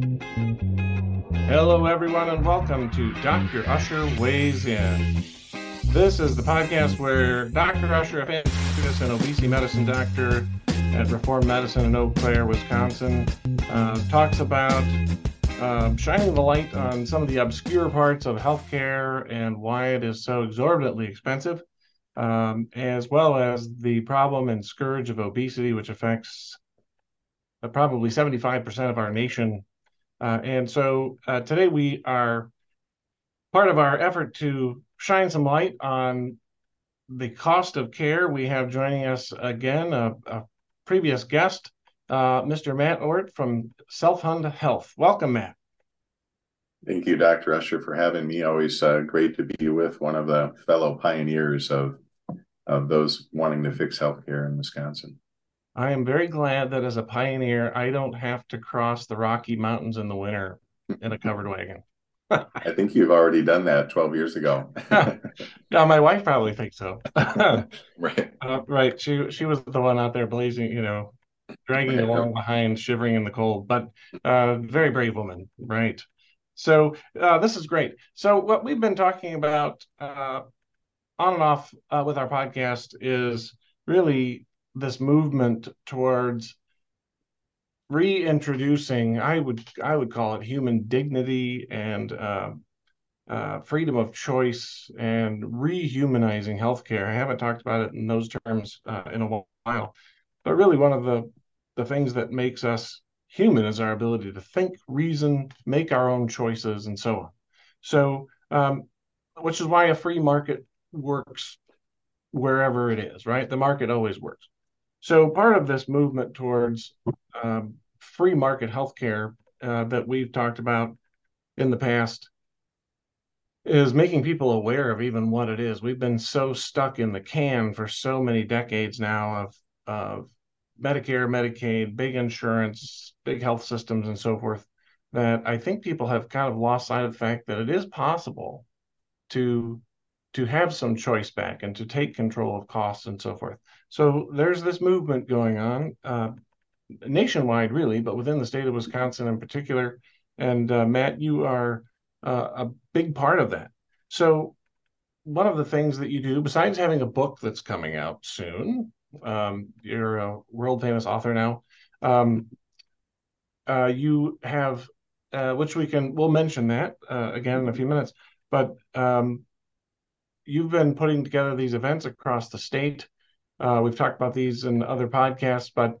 Hello, everyone, and welcome to Dr. Usher Weighs In. This is the podcast where Dr. Usher, a famous and obesity medicine doctor at Reformed Medicine in Eau Claire, Wisconsin, uh, talks about um, shining the light on some of the obscure parts of healthcare and why it is so exorbitantly expensive, um, as well as the problem and scourge of obesity, which affects uh, probably 75% of our nation uh, and so uh, today we are part of our effort to shine some light on the cost of care. We have joining us again a, a previous guest, uh, Mr. Matt Ohrt from Self Fund Health. Welcome, Matt. Thank you, Dr. Usher, for having me. Always uh, great to be with one of the fellow pioneers of of those wanting to fix healthcare in Wisconsin. I am very glad that as a pioneer, I don't have to cross the Rocky Mountains in the winter in a covered wagon. I think you've already done that 12 years ago. yeah, my wife probably thinks so. right. Uh, right. She she was the one out there blazing, you know, dragging right. along behind, shivering in the cold, but uh, very brave woman. Right. So uh, this is great. So what we've been talking about uh, on and off uh, with our podcast is really this movement towards reintroducing i would i would call it human dignity and uh, uh, freedom of choice and rehumanizing healthcare. I haven't talked about it in those terms uh, in a while. But really one of the the things that makes us human is our ability to think reason make our own choices and so on. So um, which is why a free market works wherever it is right? The market always works so part of this movement towards um, free market healthcare uh, that we've talked about in the past is making people aware of even what it is. We've been so stuck in the can for so many decades now of of Medicare, Medicaid, big insurance, big health systems, and so forth, that I think people have kind of lost sight of the fact that it is possible to to have some choice back and to take control of costs and so forth. So there's this movement going on uh, nationwide, really, but within the state of Wisconsin in particular. And uh, Matt, you are uh, a big part of that. So one of the things that you do, besides having a book that's coming out soon, um, you're a world famous author now. Um, uh, you have, uh, which we can, we'll mention that uh, again in a few minutes, but um, you've been putting together these events across the state. Uh, we've talked about these in other podcasts, but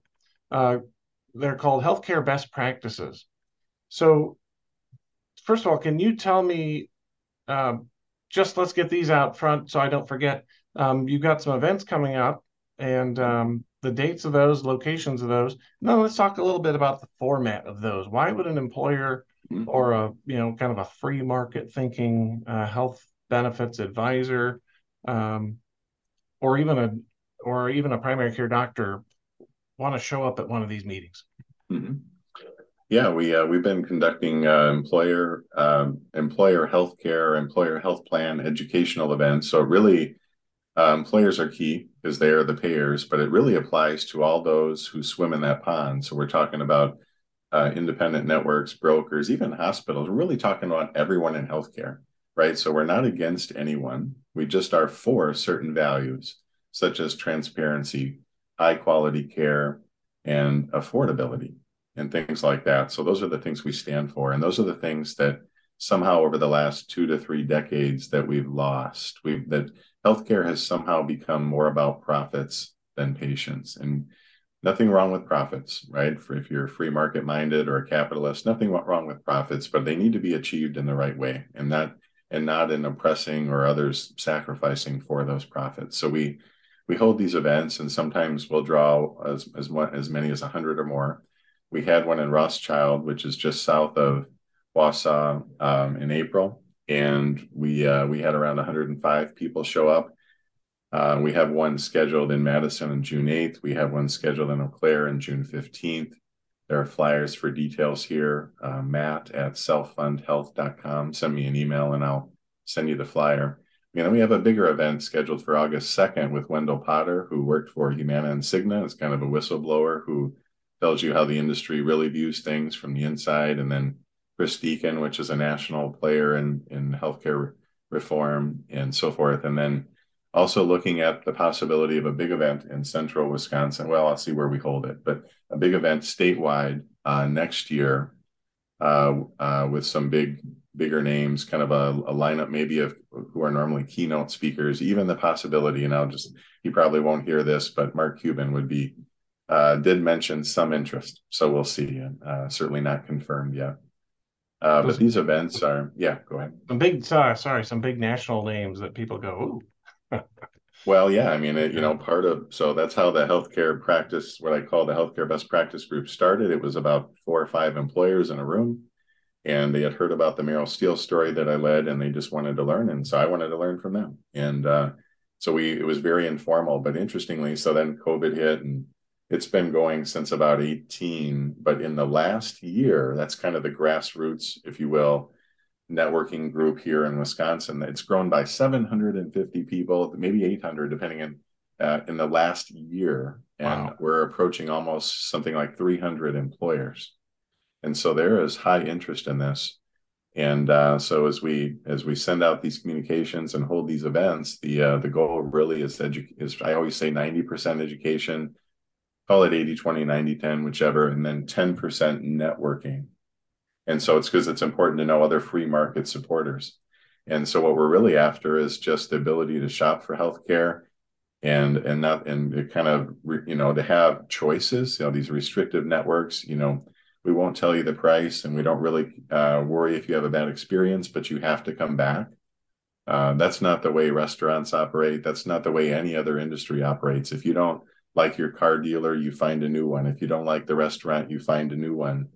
uh, they're called healthcare best practices. So, first of all, can you tell me? Uh, just let's get these out front so I don't forget. Um, you've got some events coming up, and um, the dates of those, locations of those. Now, let's talk a little bit about the format of those. Why would an employer mm-hmm. or a you know kind of a free market thinking uh, health benefits advisor, um, or even a or even a primary care doctor want to show up at one of these meetings? Mm-hmm. Yeah, we uh, we've been conducting uh, employer um, employer healthcare, employer health plan, educational events. So really, uh, employers are key because they are the payers, but it really applies to all those who swim in that pond. So we're talking about uh, independent networks, brokers, even hospitals. We're really talking about everyone in healthcare right? So we're not against anyone. We just are for certain values, such as transparency, high quality care, and affordability, and things like that. So those are the things we stand for. And those are the things that somehow over the last two to three decades that we've lost. We've that healthcare has somehow become more about profits than patients. And nothing wrong with profits, right? For if you're free market minded or a capitalist, nothing wrong with profits, but they need to be achieved in the right way. And that and not in oppressing or others sacrificing for those profits. So we we hold these events, and sometimes we'll draw as as as many as hundred or more. We had one in Rothschild, which is just south of Wausau, um, in April, and we uh, we had around 105 people show up. Uh, we have one scheduled in Madison on June 8th. We have one scheduled in Eau Claire on June 15th. There are flyers for details here. Uh, Matt at selffundhealth.com. Send me an email and I'll send you the flyer. You know, we have a bigger event scheduled for August 2nd with Wendell Potter, who worked for Humana and Cigna. It's kind of a whistleblower who tells you how the industry really views things from the inside. And then Chris Deacon, which is a national player in in healthcare reform and so forth. And then also looking at the possibility of a big event in central Wisconsin. Well, I'll see where we hold it, but a big event statewide uh, next year uh, uh, with some big, bigger names, kind of a, a, lineup maybe of who are normally keynote speakers. Even the possibility, and I'll just he probably won't hear this, but Mark Cuban would be uh, did mention some interest, so we'll see. Uh, certainly not confirmed yet. Uh, but these events are, yeah, go ahead. Some big, sorry, sorry, some big national names that people go, ooh. Well, yeah, I mean, it, you know, part of so that's how the healthcare practice, what I call the healthcare best practice group, started. It was about four or five employers in a room, and they had heard about the Merrill Steel story that I led, and they just wanted to learn, and so I wanted to learn from them, and uh, so we it was very informal, but interestingly, so then COVID hit and it's been going since about 18 but in the last year that's kind of the grassroots if you will networking group here in wisconsin. It's grown by 750 people maybe 800 depending on uh, in the last year. And wow. we're approaching almost something like 300 employers. And so there is high interest in this. And uh, so as we as we send out these communications and hold these events the uh, the goal really is edu- is i always say 90% education call it 80 20 90 10 whichever and then 10% networking and so it's because it's important to know other free market supporters and so what we're really after is just the ability to shop for healthcare and and not and kind of you know to have choices you know these restrictive networks you know we won't tell you the price and we don't really uh, worry if you have a bad experience but you have to come back uh, that's not the way restaurants operate that's not the way any other industry operates if you don't like your car dealer, you find a new one. If you don't like the restaurant, you find a new one.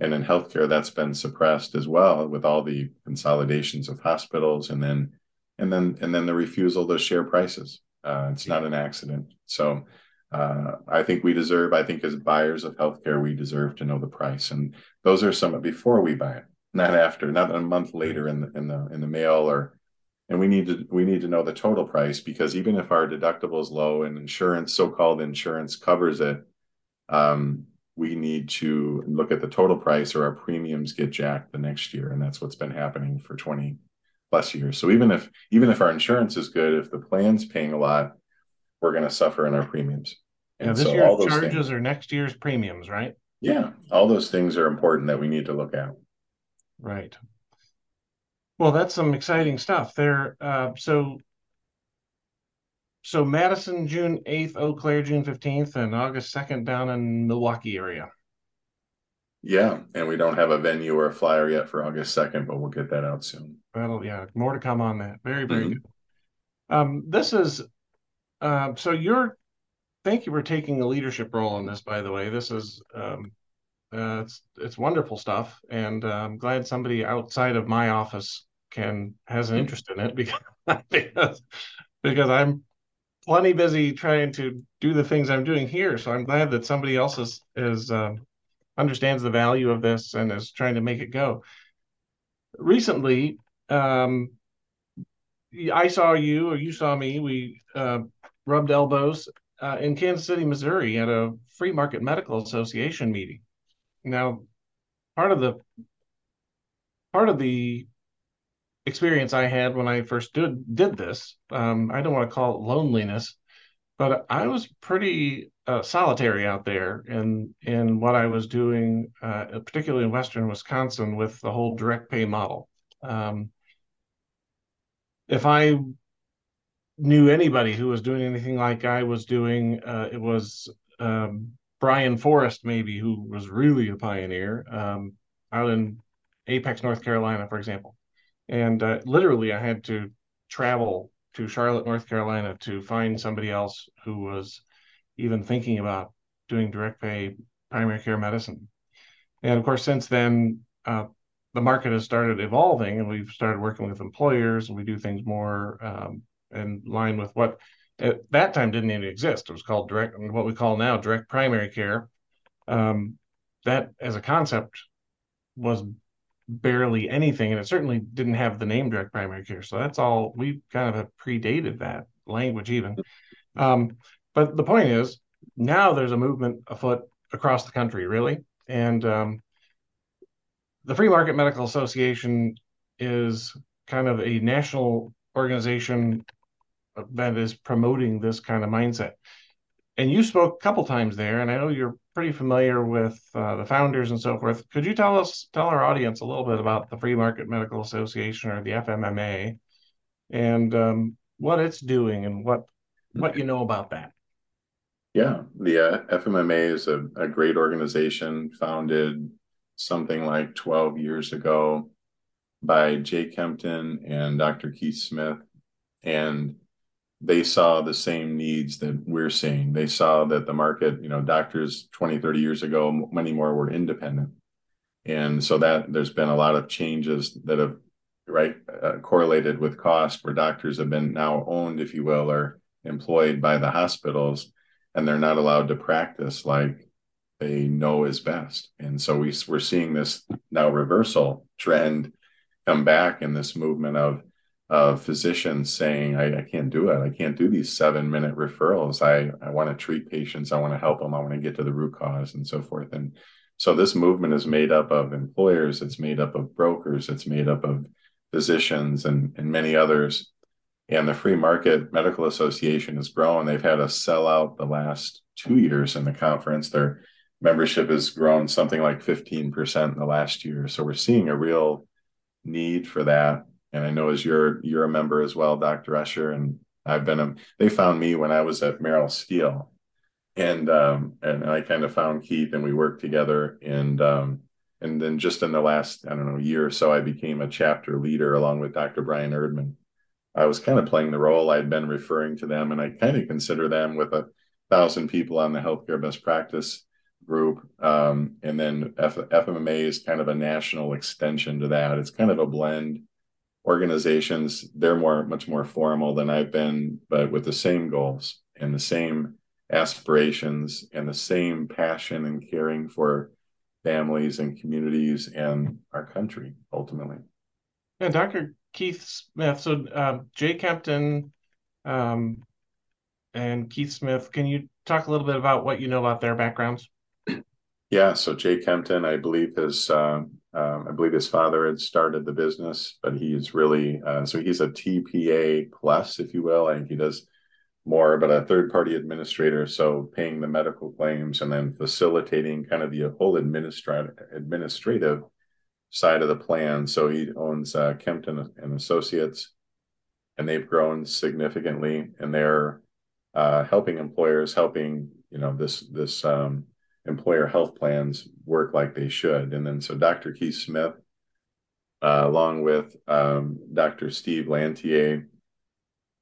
And in healthcare, that's been suppressed as well with all the consolidations of hospitals and then and then and then the refusal to share prices. Uh, it's not an accident. So uh, I think we deserve, I think as buyers of healthcare, we deserve to know the price. And those are some before we buy it, not after, not a month later in the in the in the mail or and we need to we need to know the total price because even if our deductible is low and insurance so-called insurance covers it um, we need to look at the total price or our premiums get jacked the next year. And that's what's been happening for 20 plus years. So even if even if our insurance is good if the plan's paying a lot we're going to suffer in our premiums. And yeah, this so year's charges things, are next year's premiums right? Yeah all those things are important that we need to look at. Right. Well, that's some exciting stuff there. Uh, so, so Madison, June eighth, Eau Claire, June fifteenth, and August second down in Milwaukee area. Yeah, and we don't have a venue or a flyer yet for August second, but we'll get that out soon. That'll yeah, more to come on that. Very very mm-hmm. good. Um, this is uh, so you're. Thank you for taking a leadership role in this. By the way, this is um, uh, it's it's wonderful stuff, and uh, I'm glad somebody outside of my office can has an hmm. interest in it because because because I'm plenty busy trying to do the things I'm doing here. So I'm glad that somebody else is is um, understands the value of this and is trying to make it go. Recently, um, I saw you or you saw me. We uh, rubbed elbows uh, in Kansas City, Missouri, at a Free Market Medical Association meeting. Now, part of the part of the experience I had when I first did did this. Um, I don't want to call it loneliness, but I was pretty uh, solitary out there in in what I was doing, uh, particularly in Western Wisconsin with the whole direct pay model. Um, if I knew anybody who was doing anything like I was doing, uh, it was um, Brian Forrest, maybe, who was really a pioneer um, out in Apex, North Carolina, for example and uh, literally I had to travel to Charlotte, North Carolina, to find somebody else who was even thinking about doing direct pay primary care medicine. And of course, since then, uh, the market has started evolving, and we've started working with employers, and we do things more um, in line with what at that time didn't even exist. It was called direct, what we call now direct primary care. Um, that, as a concept, was barely anything, and it certainly didn't have the name direct primary care. So that's all we kind of have predated that language even. Um, but the point is, now there's a movement afoot across the country, really. And um, the Free Market Medical Association is kind of a national organization that is promoting this kind of mindset. And you spoke a couple times there, and I know you're pretty familiar with uh, the founders and so forth. Could you tell us, tell our audience a little bit about the Free Market Medical Association or the FMMA, and um, what it's doing and what what you know about that? Yeah, the uh, FMMA is a, a great organization founded something like 12 years ago by Jay Kempton and Dr. Keith Smith. And they saw the same needs that we're seeing. They saw that the market, you know, doctors 20, 30 years ago, many more were independent. And so that there's been a lot of changes that have, right, uh, correlated with cost where doctors have been now owned, if you will, or employed by the hospitals, and they're not allowed to practice like they know is best. And so we, we're seeing this now reversal trend come back in this movement of of physicians saying, I, I, can't do it. I can't do these seven minute referrals. I, I want to treat patients. I want to help them. I want to get to the root cause and so forth. And so this movement is made up of employers, it's made up of brokers, it's made up of physicians and, and many others. And the Free Market Medical Association has grown. They've had a sellout the last two years in the conference. Their membership has grown something like 15% in the last year. So we're seeing a real need for that. And I know as you're you're a member as well, Dr. Escher, and I've been a, they found me when I was at Merrill Steel. And um and I kind of found Keith and we worked together and um and then just in the last I don't know year or so I became a chapter leader along with Dr. Brian Erdman. I was kind of playing the role I'd been referring to them and I kind of consider them with a thousand people on the healthcare best practice group. Um, and then F- FMMA is kind of a national extension to that. It's kind of a blend. Organizations, they're more, much more formal than I've been, but with the same goals and the same aspirations and the same passion and caring for families and communities and our country ultimately. Yeah, Dr. Keith Smith. So, uh, Jay Kempton um, and Keith Smith, can you talk a little bit about what you know about their backgrounds? Yeah, so Jay Kempton, I believe his uh, um, I believe his father had started the business, but he's really uh, so he's a TPA plus, if you will. I think he does more, but a third party administrator, so paying the medical claims and then facilitating kind of the whole administrative administrative side of the plan. So he owns uh, Kempton and Associates, and they've grown significantly, and they're uh, helping employers, helping you know this this um, employer health plans work like they should. And then so Dr. Keith Smith, uh, along with um, Dr. Steve Lantier,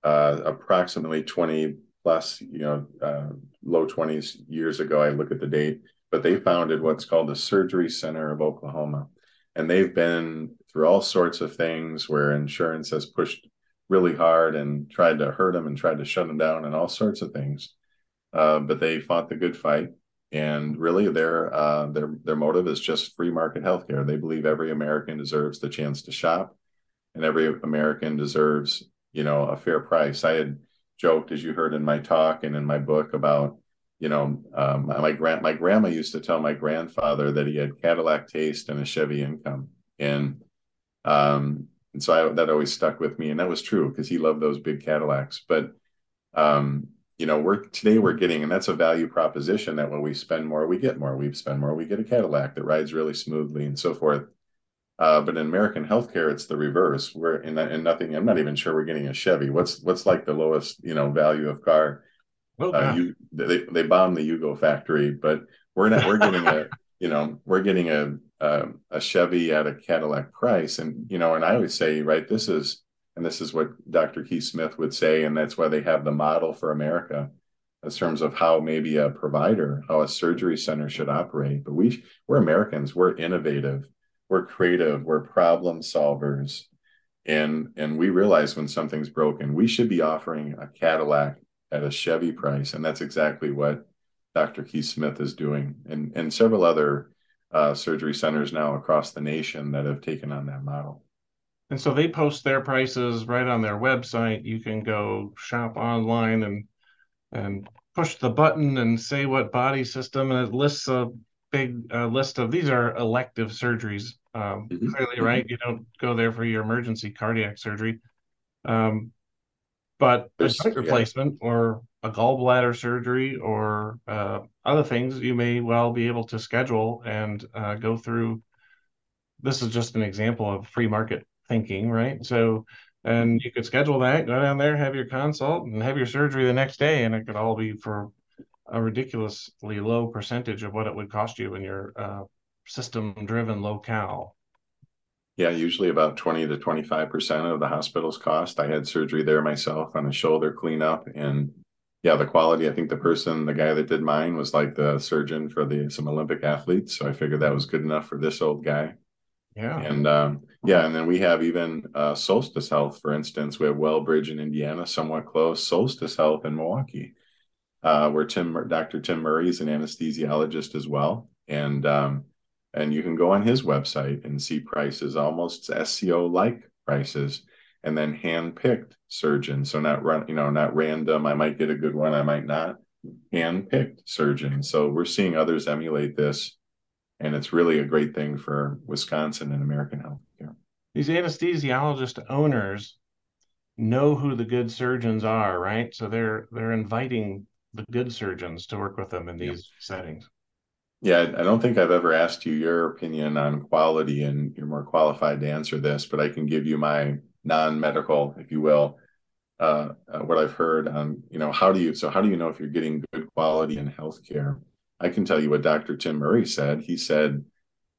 uh, approximately 20 plus, you know, uh, low 20s years ago, I look at the date, but they founded what's called the Surgery Center of Oklahoma. And they've been through all sorts of things where insurance has pushed really hard and tried to hurt them and tried to shut them down and all sorts of things. Uh, but they fought the good fight and really their uh, their their motive is just free market healthcare. They believe every American deserves the chance to shop, and every American deserves you know a fair price. I had joked, as you heard in my talk and in my book, about you know um, my grand my grandma used to tell my grandfather that he had Cadillac taste and a Chevy income, and um, and so I, that always stuck with me, and that was true because he loved those big Cadillacs, but um, you know, we're today we're getting, and that's a value proposition that when we spend more, we get more. We spend more, we get a Cadillac that rides really smoothly and so forth. Uh, but in American healthcare, it's the reverse. We're in, in nothing. I'm not even sure we're getting a Chevy. What's what's like the lowest, you know, value of car? Well, uh, you, they they bombed the Yugo factory, but we're not. We're getting a, you know, we're getting a, a a Chevy at a Cadillac price, and you know, and I always say, right, this is and this is what Dr. Keith Smith would say, and that's why they have the model for America in terms of how maybe a provider, how a surgery center should operate. But we we're Americans, we're innovative, we're creative, we're problem solvers. And and we realize when something's broken, we should be offering a Cadillac at a Chevy price. And that's exactly what Dr. Keith Smith is doing, and, and several other uh, surgery centers now across the nation that have taken on that model. And so they post their prices right on their website. You can go shop online and and push the button and say what body system, and it lists a big uh, list of these are elective surgeries. Um, mm-hmm. Clearly, right? Mm-hmm. You don't go there for your emergency cardiac surgery. Um, but There's, a joint replacement yeah. or a gallbladder surgery or uh, other things you may well be able to schedule and uh, go through. This is just an example of free market thinking, right? So, and you could schedule that, go down there, have your consult, and have your surgery the next day, and it could all be for a ridiculously low percentage of what it would cost you in your uh, system-driven locale. Yeah, usually about 20 to 25% of the hospital's cost. I had surgery there myself on a shoulder cleanup. And yeah, the quality, I think the person, the guy that did mine was like the surgeon for the some Olympic athletes. So I figured that was good enough for this old guy. Yeah. And um, yeah, and then we have even uh, Solstice Health, for instance. We have Wellbridge in Indiana, somewhat close. Solstice Health in Milwaukee, uh, where Tim, Dr. Tim Murray is an anesthesiologist as well. And um, and you can go on his website and see prices, almost SCO like prices, and then hand-picked surgeons. So not run, you know, not random. I might get a good one, I might not. Hand-picked surgeons. So we're seeing others emulate this, and it's really a great thing for Wisconsin and American healthcare. These anesthesiologist owners know who the good surgeons are, right? So they're they're inviting the good surgeons to work with them in these yeah. settings. Yeah, I don't think I've ever asked you your opinion on quality, and you're more qualified to answer this, but I can give you my non-medical, if you will, uh, uh, what I've heard on, you know, how do you, so how do you know if you're getting good quality in healthcare? I can tell you what Dr. Tim Murray said. He said,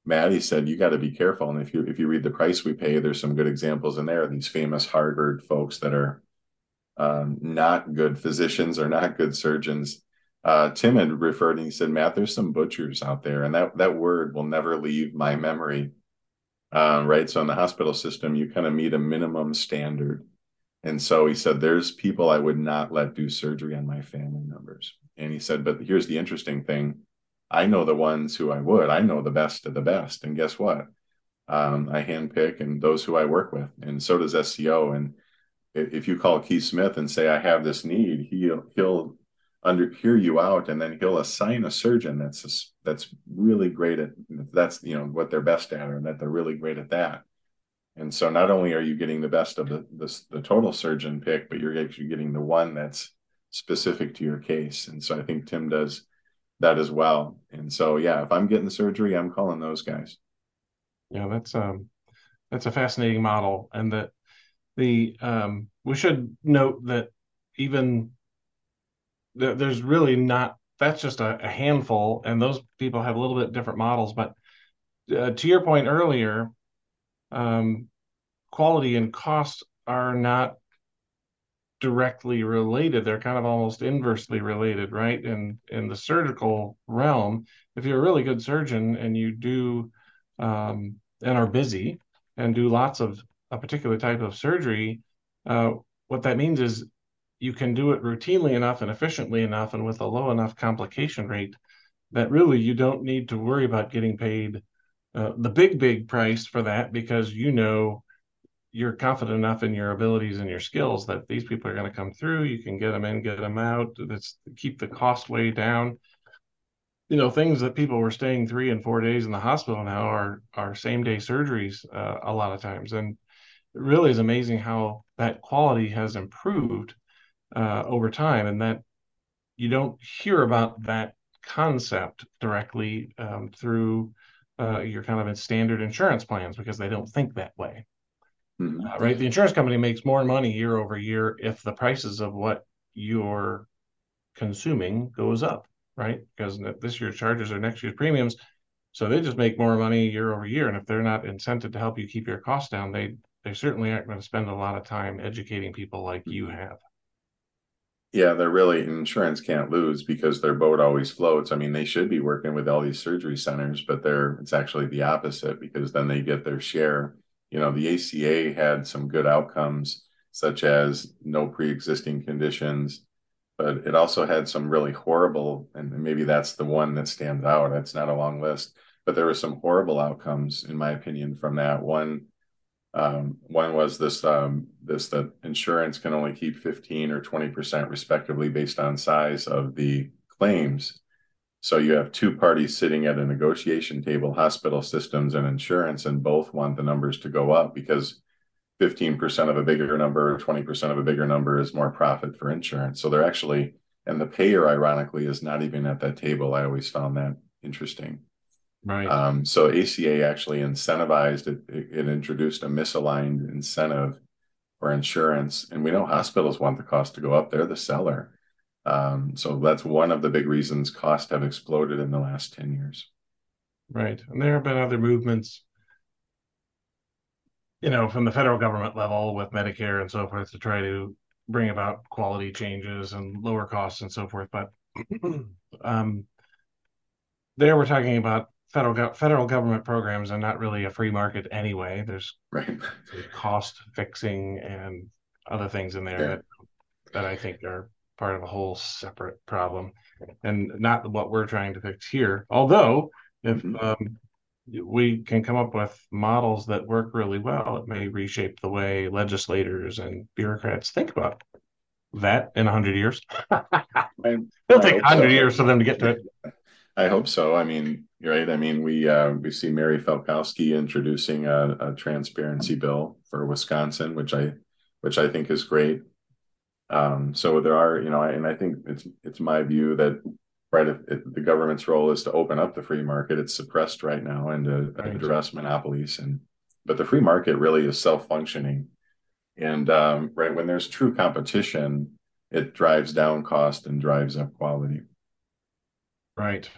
Matt, he said, you got to be careful. And if you if you read the price we pay, there's some good examples in there. These famous Harvard folks that are um, not good physicians or not good surgeons uh, Tim had referred and he said, Matt, there's some butchers out there, and that that word will never leave my memory. Uh, right. So in the hospital system, you kind of meet a minimum standard. And so he said, There's people I would not let do surgery on my family members. And he said, But here's the interesting thing I know the ones who I would. I know the best of the best. And guess what? Um, I handpick and those who I work with. And so does SCO. And if you call Keith Smith and say, I have this need, he'll, he'll under hear you out and then he'll assign a surgeon that's a, that's really great at that's you know what they're best at and that they're really great at that and so not only are you getting the best of the the, the total surgeon pick but you're actually getting the one that's specific to your case. And so i think tim does that as well. And so yeah if i'm getting surgery i'm calling those guys. Yeah that's um that's a fascinating model. And that the um we should note that even there's really not that's just a, a, handful. And those people have a little bit different models. But uh, to your point earlier um, quality and cost are not directly related they're kind of almost inversely related right? In in the surgical realm if you're a really good surgeon and you do um, and are busy and do lots of a particular type of surgery uh, what that means is you can do it routinely enough and efficiently enough and with a low enough complication rate that really you don't need to worry about getting paid uh, the big big price for that because you know you're confident enough in your abilities and your skills that these people are going to come through. You can get them in get them out. That's keep the cost way down. You know things that people were staying three and four days in the hospital now are are same day surgeries uh, a lot of times. And it really is amazing how that quality has improved uh, over time, and that you don't hear about that concept directly um, through uh, your kind of standard insurance plans because they don't think that way. Mm-hmm. Uh, right? The insurance company makes more money year over year if the prices of what you're consuming goes up, right? Because this year's charges are next year's premiums. So they just make more money year over year. And if they're not incented to help you keep your costs down, they they certainly aren't going to spend a lot of time educating people like you mm-hmm. have. Yeah, they're really insurance can't lose because their boat always floats. I mean, they should be working with all these surgery centers, but they're it's actually the opposite because then they get their share. You know, the ACA had some good outcomes, such as no pre-existing conditions, but it also had some really horrible, and maybe that's the one that stands out. It's not a long list, but there were some horrible outcomes, in my opinion, from that. One Um, one was this um, this that insurance can only keep 15 or 20 percent respectively based on size of the claims. So you have two parties sitting at a negotiation table, hospital systems and insurance, and both want the numbers to go up because 15% of a bigger number or 20% of a bigger number is more profit for insurance. So they're actually, and the payer, ironically, is not even at that table. I always found that interesting. Right. Um, so ACA actually incentivized it, it, it introduced a misaligned incentive for insurance. And we know hospitals want the cost to go up. They're the seller. Um, so that's one of the big reasons costs have exploded in the last 10 years. Right. And there have been other movements, you know, from the federal government level with Medicare and so forth to try to bring about quality changes and lower costs and so forth. But um, there we're talking about federal go- federal government programs and not really a free market anyway. There's right. cost fixing and other things in there yeah. that that I think are part of a whole separate problem and not what we're trying to fix here. Although if mm-hmm. um, we can come up with models that work really well, it may reshape the way legislators and bureaucrats think about that in 100 years. It'll take 100 so. years for them to get to it. I hope so. I mean, right. I mean, we uh, we see Mary Felzkowski introducing a, a, transparency bill for Wisconsin, which I which I think is great. Um, so there are, you know, and I think it's it's my view that right if, if, the government's role is to open up the free market, it's suppressed right now and to right. address monopolies. And but the free market really is self functioning, and um, right when there's true competition, it drives down cost and drives up quality. Right.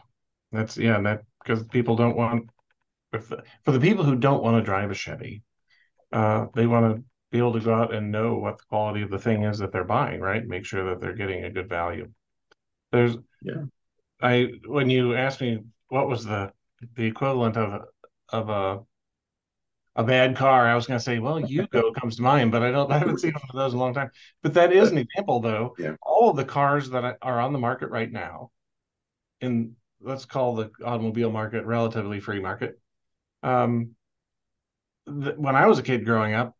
That's yeah, that because people don't want if the, for the people who don't want to drive a Chevy, uh, they want to be able to go out and know what the quality of the thing is that they're buying, right? Make sure that they're getting a good value. There's yeah. I when you asked me what was the the equivalent of of a a bad car, I was going to say, well, Yugo comes to mind, but I don't, I haven't seen one of those in a long time. But that is an example, though. Yeah. All of the cars that are on the market right now, in let's call the automobile market relatively free market. Um, th- when I was a kid growing up,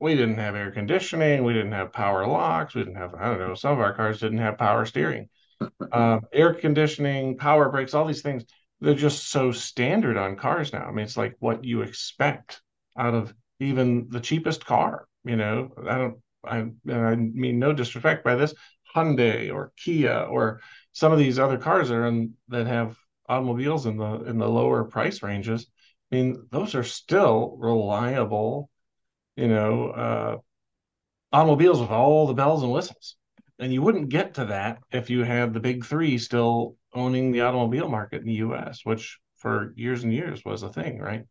we didn't have air conditioning, we didn't have power locks, we didn't have I don't know. Some of our cars didn't have power steering, uh, air conditioning, power brakes, all these things. They're just so standard on cars now. I mean, it's like what you expect out of even the cheapest car. You know, I don't. I, I mean, no disrespect by this, Hyundai or Kia or some of these other cars that are in, that have automobiles in the in the lower price ranges. I mean, those are still reliable, you know, uh, automobiles with all the bells and whistles. And you wouldn't get to that if you had the big three still owning the automobile market in the U.S., which for years and years was a thing, right?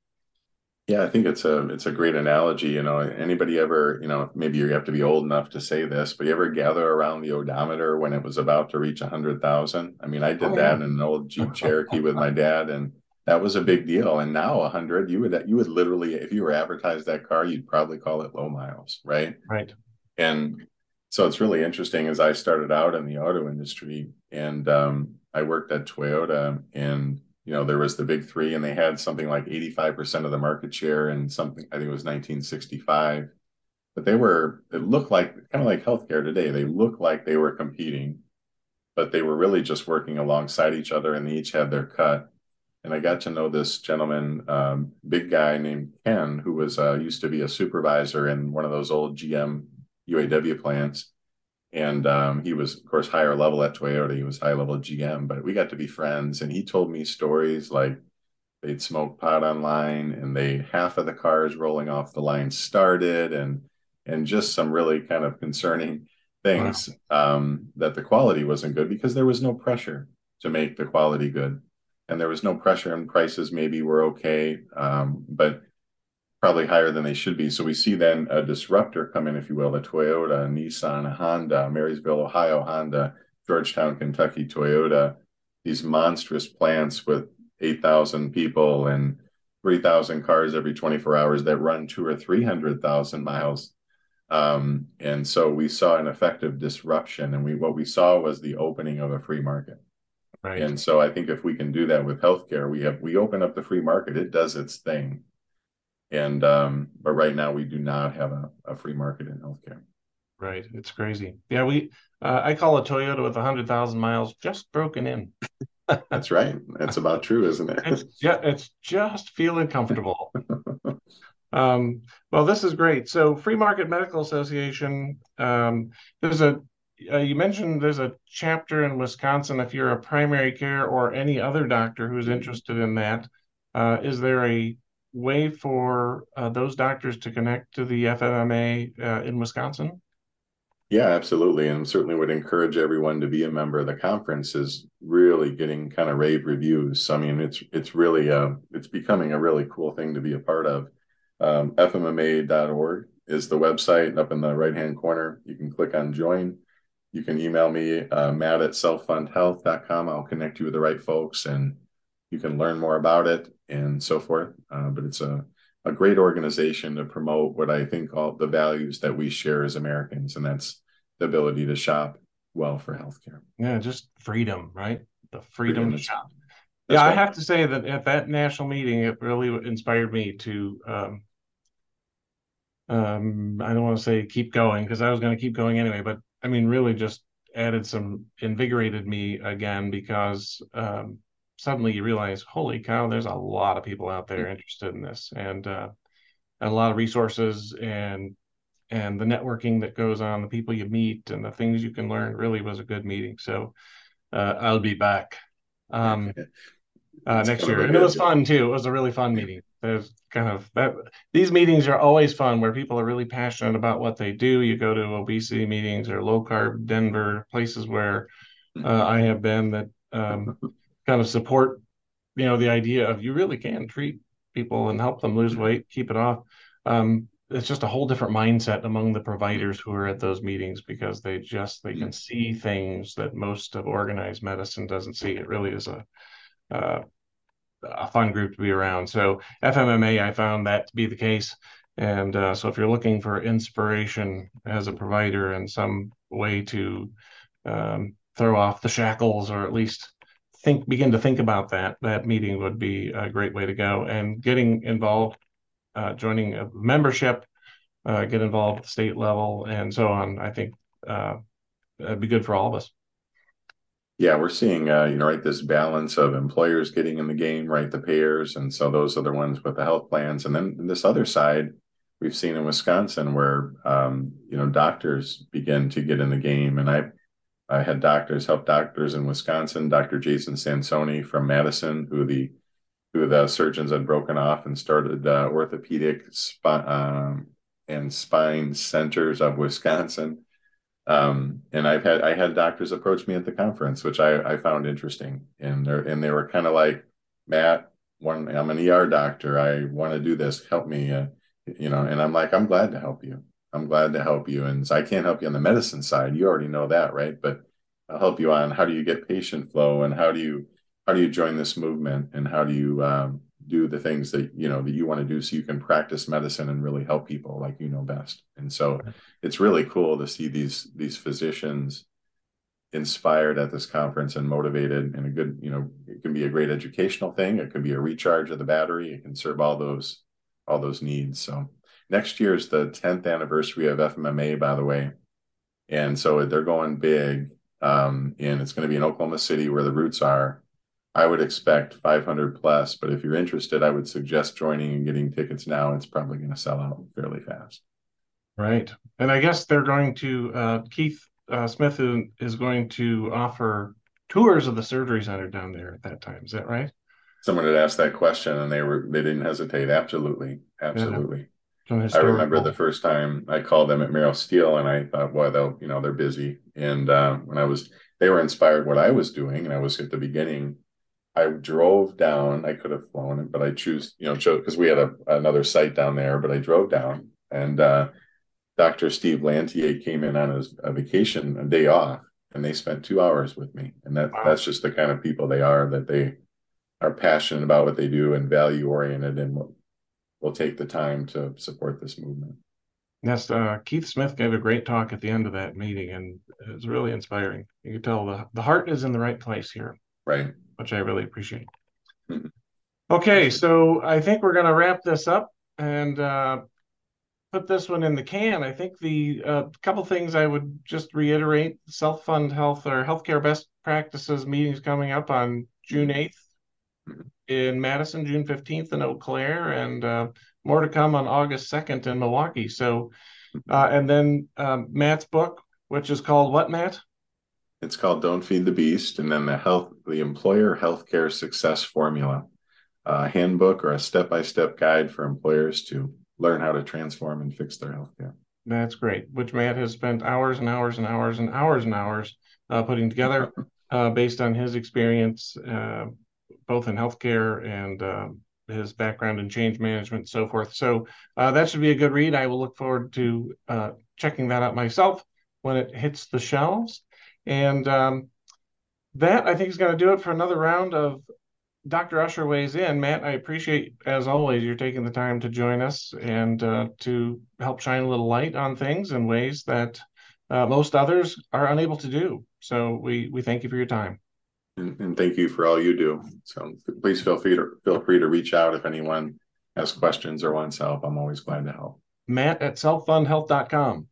Yeah, I think it's a it's a great analogy. You know, anybody ever, you know, maybe you have to be old enough to say this, but you ever gather around the odometer when it was about to reach a hundred thousand? I mean, I did oh, that in an old Jeep Cherokee with my dad, and that was a big deal. And now a hundred, you would that you would literally, if you were advertised that car, you'd probably call it low miles, right? Right. And so it's really interesting as I started out in the auto industry, and um, I worked at Toyota, and you know, there was the big three, and they had something like 85% of the market share and something, I think it was 1965. But they were, it looked like kind of like healthcare today. They looked like they were competing, but they were really just working alongside each other and they each had their cut. And I got to know this gentleman, um, big guy named Ken, who was uh, used to be a supervisor in one of those old GM UAW plants. And um, he was of course higher level at toyota. He was high level gm but we got to be friends. And he told me stories like they'd smoke pot online and they half of the cars rolling off the line started and and just some really kind of concerning things wow. um, that the quality wasn't good because there was no pressure to make the quality good and there was no pressure and prices maybe were okay um, but probably higher than they should be. So we see then a disruptor come in, if you will, a Toyota, Nissan, Honda, Marysville, Ohio, Honda, Georgetown, Kentucky, Toyota, these monstrous plants with 8,000 people and 3,000 cars every 24 hours that run two or 300,000 miles. Um, and so we saw an effective disruption, and we what we saw was the opening of a free market. Right. And so I think if we can do that with healthcare, we have we open up the free market, it does its thing And um, but right now we do not have a, a free market in healthcare. Right, it's crazy. Yeah, we uh, I call a Toyota with a hundred thousand miles just broken in. That's right. That's about true, isn't it? it's, yeah, it's just feeling comfortable. um, well, this is great. So, Free Market Medical Association. Um, there's a uh, you mentioned there's a chapter in Wisconsin. If you're a primary care or any other doctor who's interested in that, uh, is there a way for uh, those doctors to connect to the FMMA uh, in Wisconsin? Yeah, absolutely. And certainly would encourage everyone to be a member. The conference is really getting kind of rave reviews. I mean, it's it's really uh it's becoming a really cool thing to be a part of. Um, FMMA.org is the website up in the right hand corner. You can click on join. You can email me, uh, matt at selffundhealth.com. I'll connect you with the right folks and you can learn more about it and so forth. Uh, but it's a a great organization to promote what I think all the values that we share as Americans, and that's the ability to shop well for healthcare. Yeah, just freedom, right? The freedom, freedom to shop. yeah, right. I have to say that at that national meeting, it really inspired me to. Um, um, I don't want to say keep going because I was going to keep going anyway, but I mean, really just added some invigorated me again because um, suddenly you realize, holy cow, there's a lot of people out there interested in this, and uh, a lot of resources and and the networking that goes on, the people you meet, and the things you can learn. Really was a good meeting. So uh, I'll be back um, uh, next year, and it was fun too. It was a really fun meeting. There's kind of that. These meetings are always fun, where people are really passionate about what they do. You go to obesity meetings or low carb Denver places where uh, I have been that um, kind of support, you know, the idea of you really can treat people and help them lose weight, keep it off. Um, it's just a whole different mindset among the providers who are at those meetings because they just they can see things that most of organized medicine doesn't see. It really is a uh, a fun group to be around. So FMMA, I found that to be the case. And uh, so if you're looking for inspiration as a provider and some way to um, throw off the shackles or at least think begin to think about that, that meeting would be a great way to go. And getting involved, uh, joining a membership, uh, get involved at the state level, and so on. I think uh, it'd be good for all of us. Yeah, we're seeing, uh, you know, right, this balance of employers getting in the game, right, the payers, and so those are the ones with the health plans, and then this other side, we've seen in Wisconsin where, um, you know, doctors begin to get in the game, and I I had doctors help doctors in Wisconsin, Dr. Jason Sansone from Madison, who the who the surgeons had broken off and started uh, orthopedic um, and spine centers of Wisconsin. Um, and I've had I had doctors approach me at the conference, which I, I found interesting, and they and they were kind of like, Matt, one I'm an ER doctor, I want to do this, help me, uh, you know, and I'm like, I'm glad to help you. I'm glad to help you. And I can't help you on the medicine side. You already know that, right? But I'll help you on how do you get patient flow and how do you how do you join this movement and how do you um, do the things that you know that you want to do so you can practice medicine and really help people like you know best. And so it's really cool to see these these physicians inspired at this conference and motivated and a good you know it can be a great educational thing it can be a recharge of the battery it can serve all those all those needs so next year is the 10th anniversary of FMMA, by the way. And so they're going big. Um, and it's going to be in Oklahoma City where the roots are. I would expect 500 plus, but if you're interested, I would suggest joining and getting tickets now. It's probably going to sell out fairly fast. Right. And I guess they're going to, uh, Keith uh, Smith is going to offer tours of the surgery center down there at that time. Is that right? Someone had asked that question and they were, they didn't hesitate. Absolutely. Absolutely. Yeah. I remember the first time I called them at Merrill Steel, and I thought, boy, they'll, you know, they're busy. And uh, when I was, they were inspired what I was doing, and I was at the beginning. I drove down. I could have flown it, but I choose, you know, because we had a, another site down there. But I drove down, and uh, Dr. Steve Lantier came in on his a vacation, a day off, and they spent two hours with me. And that wow. that's just the kind of people they are. That they are passionate about what they do and value oriented and what will take the time to support this movement. Yes, uh, Keith Smith gave a great talk at the end of that meeting, and it was really inspiring. You could tell the, the heart is in the right place here, right? Which I really appreciate. Okay, so I think we're going to wrap this up. and uh, put this one in the can. I think the uh, couple things I would just reiterate: self fund health or healthcare best practices meetings coming up on June eighth in Madison, June fifteenth in Eau Claire, and uh, more to come on August second in Milwaukee. So, uh, and then um, Matt's book, which is called what, Matt? It's called "Don't Feed the Beast," and then the health, the employer healthcare success formula, a handbook or a step-by-step guide for employers to learn how to transform and fix their healthcare. That's great. Which Matt has spent hours and hours and hours and hours and hours uh, putting together, uh, based on his experience, uh, both in healthcare and um, his background in change management, and so forth. So uh, that should be a good read. I will look forward to uh, checking that out myself when it hits the shelves. And um, that I think is going to do it for another round of Dr. Usher weighs in. Matt, I appreciate, as always, you're taking the time to join us and uh, to help shine a little light on things in ways that uh, most others are unable to do. So we we thank you for your time. And, and, thank you for all you do. So please feel free to feel free to reach out if anyone has questions or wants help. I'm always glad to help. Matt at selffundhealth.com.